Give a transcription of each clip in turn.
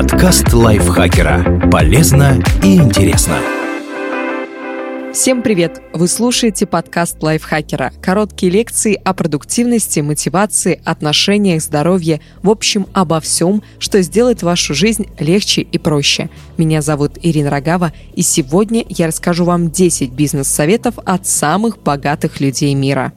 Подкаст лайфхакера. Полезно и интересно. Всем привет! Вы слушаете подкаст лайфхакера. Короткие лекции о продуктивности, мотивации, отношениях, здоровье, в общем, обо всем, что сделает вашу жизнь легче и проще. Меня зовут Ирина Рогава, и сегодня я расскажу вам 10 бизнес-советов от самых богатых людей мира.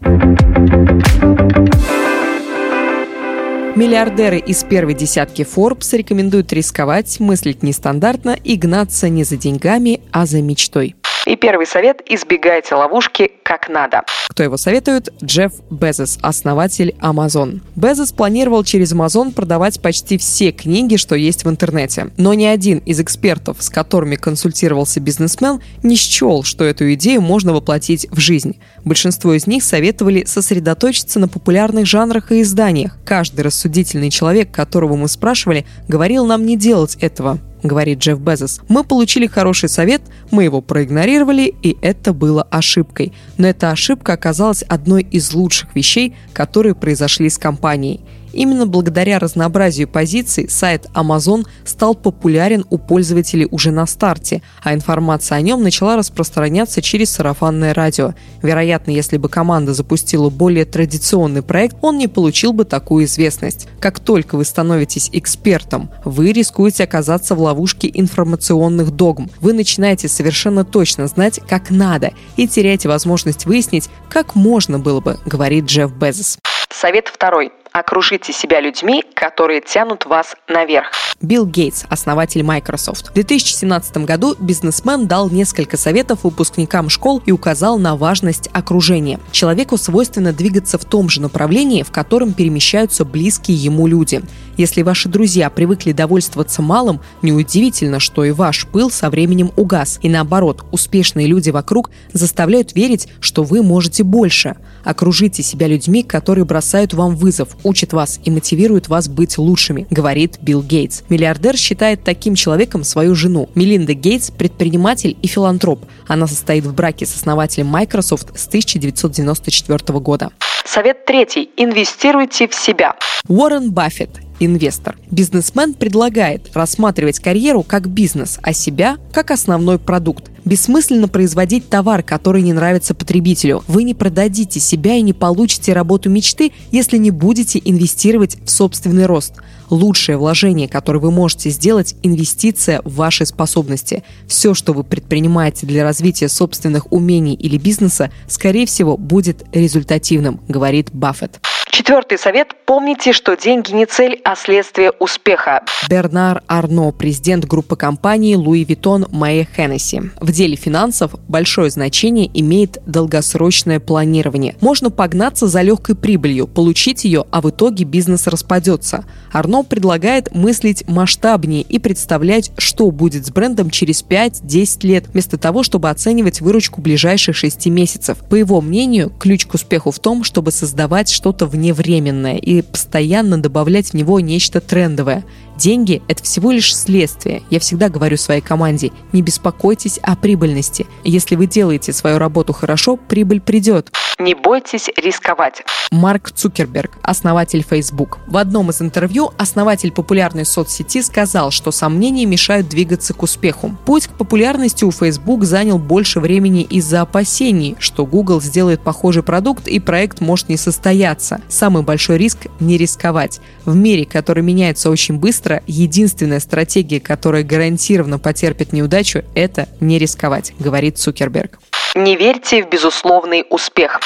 Миллиардеры из первой десятки Forbes рекомендуют рисковать, мыслить нестандартно и гнаться не за деньгами, а за мечтой. И первый совет – избегайте ловушки как надо. Кто его советует? Джефф Безос, основатель Amazon. Безос планировал через Amazon продавать почти все книги, что есть в интернете. Но ни один из экспертов, с которыми консультировался бизнесмен, не счел, что эту идею можно воплотить в жизнь. Большинство из них советовали сосредоточиться на популярных жанрах и изданиях. Каждый рассудительный человек, которого мы спрашивали, говорил нам не делать этого говорит Джефф Безос. Мы получили хороший совет, мы его проигнорировали, и это было ошибкой. Но эта ошибка оказалась одной из лучших вещей, которые произошли с компанией. Именно благодаря разнообразию позиций сайт Amazon стал популярен у пользователей уже на старте, а информация о нем начала распространяться через сарафанное радио. Вероятно, если бы команда запустила более традиционный проект, он не получил бы такую известность. Как только вы становитесь экспертом, вы рискуете оказаться в ловушке информационных догм. Вы начинаете совершенно точно знать, как надо, и теряете возможность выяснить, как можно было бы, говорит Джефф Безос. Совет второй. Окружите себя людьми, которые тянут вас наверх. Билл Гейтс, основатель Microsoft. В 2017 году бизнесмен дал несколько советов выпускникам школ и указал на важность окружения. Человеку свойственно двигаться в том же направлении, в котором перемещаются близкие ему люди. Если ваши друзья привыкли довольствоваться малым, неудивительно, что и ваш пыл со временем угас. И наоборот, успешные люди вокруг заставляют верить, что вы можете больше. Окружите себя людьми, которые бросают вам вызов, учат вас и мотивируют вас быть лучшими, говорит Билл Гейтс. Миллиардер считает таким человеком свою жену. Мелинда Гейтс – предприниматель и филантроп. Она состоит в браке с основателем Microsoft с 1994 года. Совет третий. Инвестируйте в себя. Уоррен Баффет инвестор. Бизнесмен предлагает рассматривать карьеру как бизнес, а себя как основной продукт. Бессмысленно производить товар, который не нравится потребителю. Вы не продадите себя и не получите работу мечты, если не будете инвестировать в собственный рост. Лучшее вложение, которое вы можете сделать – инвестиция в ваши способности. Все, что вы предпринимаете для развития собственных умений или бизнеса, скорее всего, будет результативным, говорит Баффет. Четвертый совет – помните, что деньги не цель, а следствие успеха. Бернар Арно, президент группы компании Louis Vuitton Mae Hennessy. В деле финансов большое значение имеет долгосрочное планирование. Можно погнаться за легкой прибылью, получить ее, а в итоге бизнес распадется. Арно предлагает мыслить масштабнее и представлять, что будет с брендом через 5-10 лет, вместо того, чтобы оценивать выручку ближайших 6 месяцев. По его мнению, ключ к успеху в том, чтобы создавать что-то в вневременное и постоянно добавлять в него нечто трендовое. Деньги – это всего лишь следствие. Я всегда говорю своей команде, не беспокойтесь о прибыльности. Если вы делаете свою работу хорошо, прибыль придет. Не бойтесь рисковать. Марк Цукерберг, основатель Facebook. В одном из интервью основатель популярной соцсети сказал, что сомнения мешают двигаться к успеху. Путь к популярности у Facebook занял больше времени из-за опасений, что Google сделает похожий продукт и проект может не состояться. Самый большой риск – не рисковать. В мире, который меняется очень быстро, единственная стратегия, которая гарантированно потерпит неудачу – это не рисковать, говорит Цукерберг. Не верьте в безусловный успех.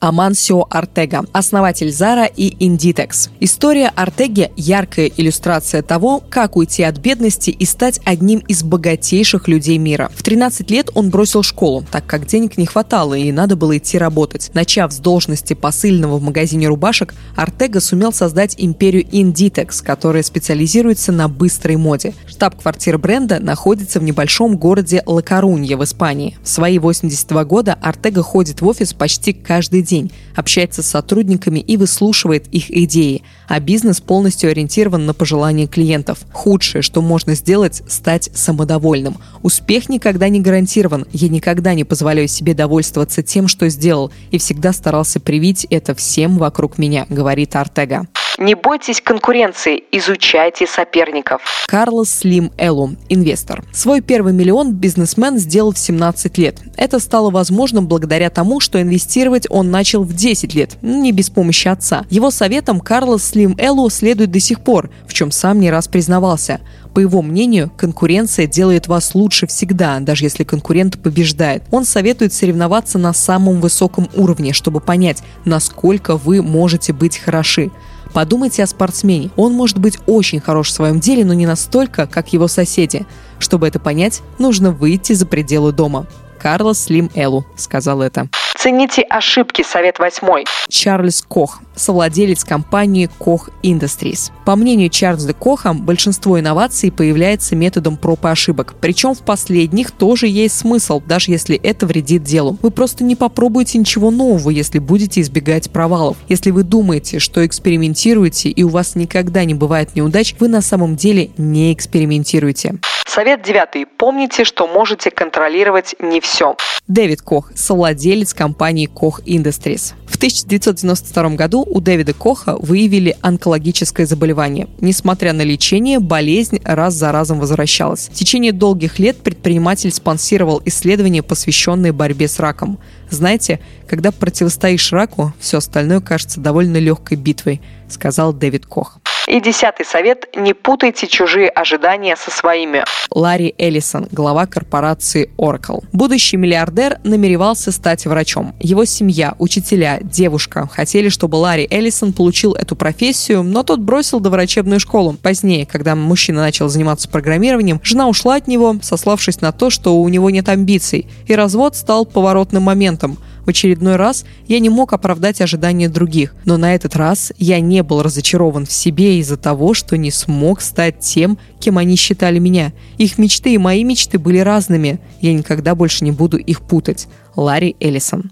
Амансио Артега, основатель Зара и Inditex. История Артеги – яркая иллюстрация того, как уйти от бедности и стать одним из богатейших людей мира. В 13 лет он бросил школу, так как денег не хватало и надо было идти работать. Начав с должности посыльного в магазине рубашек, Артега сумел создать империю Inditex, которая специализируется на быстрой моде. Штаб-квартира бренда находится в небольшом городе Ла-Корунья в Испании. В свои 82 года Артега ходит в офис почти каждый день день, общается с сотрудниками и выслушивает их идеи, а бизнес полностью ориентирован на пожелания клиентов. Худшее, что можно сделать, стать самодовольным. Успех никогда не гарантирован. Я никогда не позволяю себе довольствоваться тем, что сделал, и всегда старался привить это всем вокруг меня, говорит Артега. Не бойтесь конкуренции, изучайте соперников. Карлос Слим Эллу, инвестор. Свой первый миллион бизнесмен сделал в 17 лет. Это стало возможным благодаря тому, что инвестировать он начал в 10 лет, не без помощи отца. Его советом Карлос Слим Эллу следует до сих пор, в чем сам не раз признавался. По его мнению, конкуренция делает вас лучше всегда, даже если конкурент побеждает. Он советует соревноваться на самом высоком уровне, чтобы понять, насколько вы можете быть хороши. Подумайте о спортсмене. Он может быть очень хорош в своем деле, но не настолько, как его соседи. Чтобы это понять, нужно выйти за пределы дома. Карлос Слим Элу сказал это. Цените ошибки, совет восьмой. Чарльз Кох, совладелец компании Koch Industries. По мнению Чарльза Коха, большинство инноваций появляется методом проб и ошибок. Причем в последних тоже есть смысл, даже если это вредит делу. Вы просто не попробуете ничего нового, если будете избегать провалов. Если вы думаете, что экспериментируете и у вас никогда не бывает неудач, вы на самом деле не экспериментируете. Совет девятый. Помните, что можете контролировать не все. Дэвид Кох, совладелец компании Koch Industries. В 1992 году у Дэвида Коха выявили онкологическое заболевание. Несмотря на лечение, болезнь раз за разом возвращалась. В течение долгих лет предприниматель спонсировал исследования, посвященные борьбе с раком. Знаете, когда противостоишь раку, все остальное кажется довольно легкой битвой, сказал Дэвид Кох. И десятый совет – не путайте чужие ожидания со своими. Ларри Эллисон, глава корпорации Oracle. Будущий миллиардер намеревался стать врачом. Его семья, учителя, девушка хотели, чтобы Ларри Эллисон получил эту профессию, но тот бросил доврачебную школу. Позднее, когда мужчина начал заниматься программированием, жена ушла от него, сославшись на то, что у него нет амбиций, и развод стал поворотным моментом – в очередной раз я не мог оправдать ожидания других, но на этот раз я не был разочарован в себе из-за того, что не смог стать тем, кем они считали меня. Их мечты и мои мечты были разными. Я никогда больше не буду их путать. Ларри Эллисон.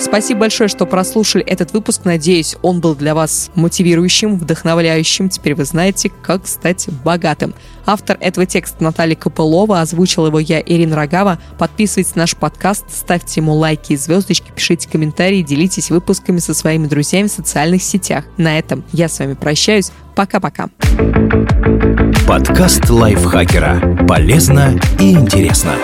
Спасибо большое, что прослушали этот выпуск. Надеюсь, он был для вас мотивирующим, вдохновляющим. Теперь вы знаете, как стать богатым. Автор этого текста Наталья Копылова, озвучил его я, Ирина Рогава. Подписывайтесь на наш подкаст, ставьте ему лайки и звездочки, пишите комментарии, делитесь выпусками со своими друзьями в социальных сетях. На этом я с вами прощаюсь. Пока-пока. Подкаст лайфхакера. Полезно и интересно.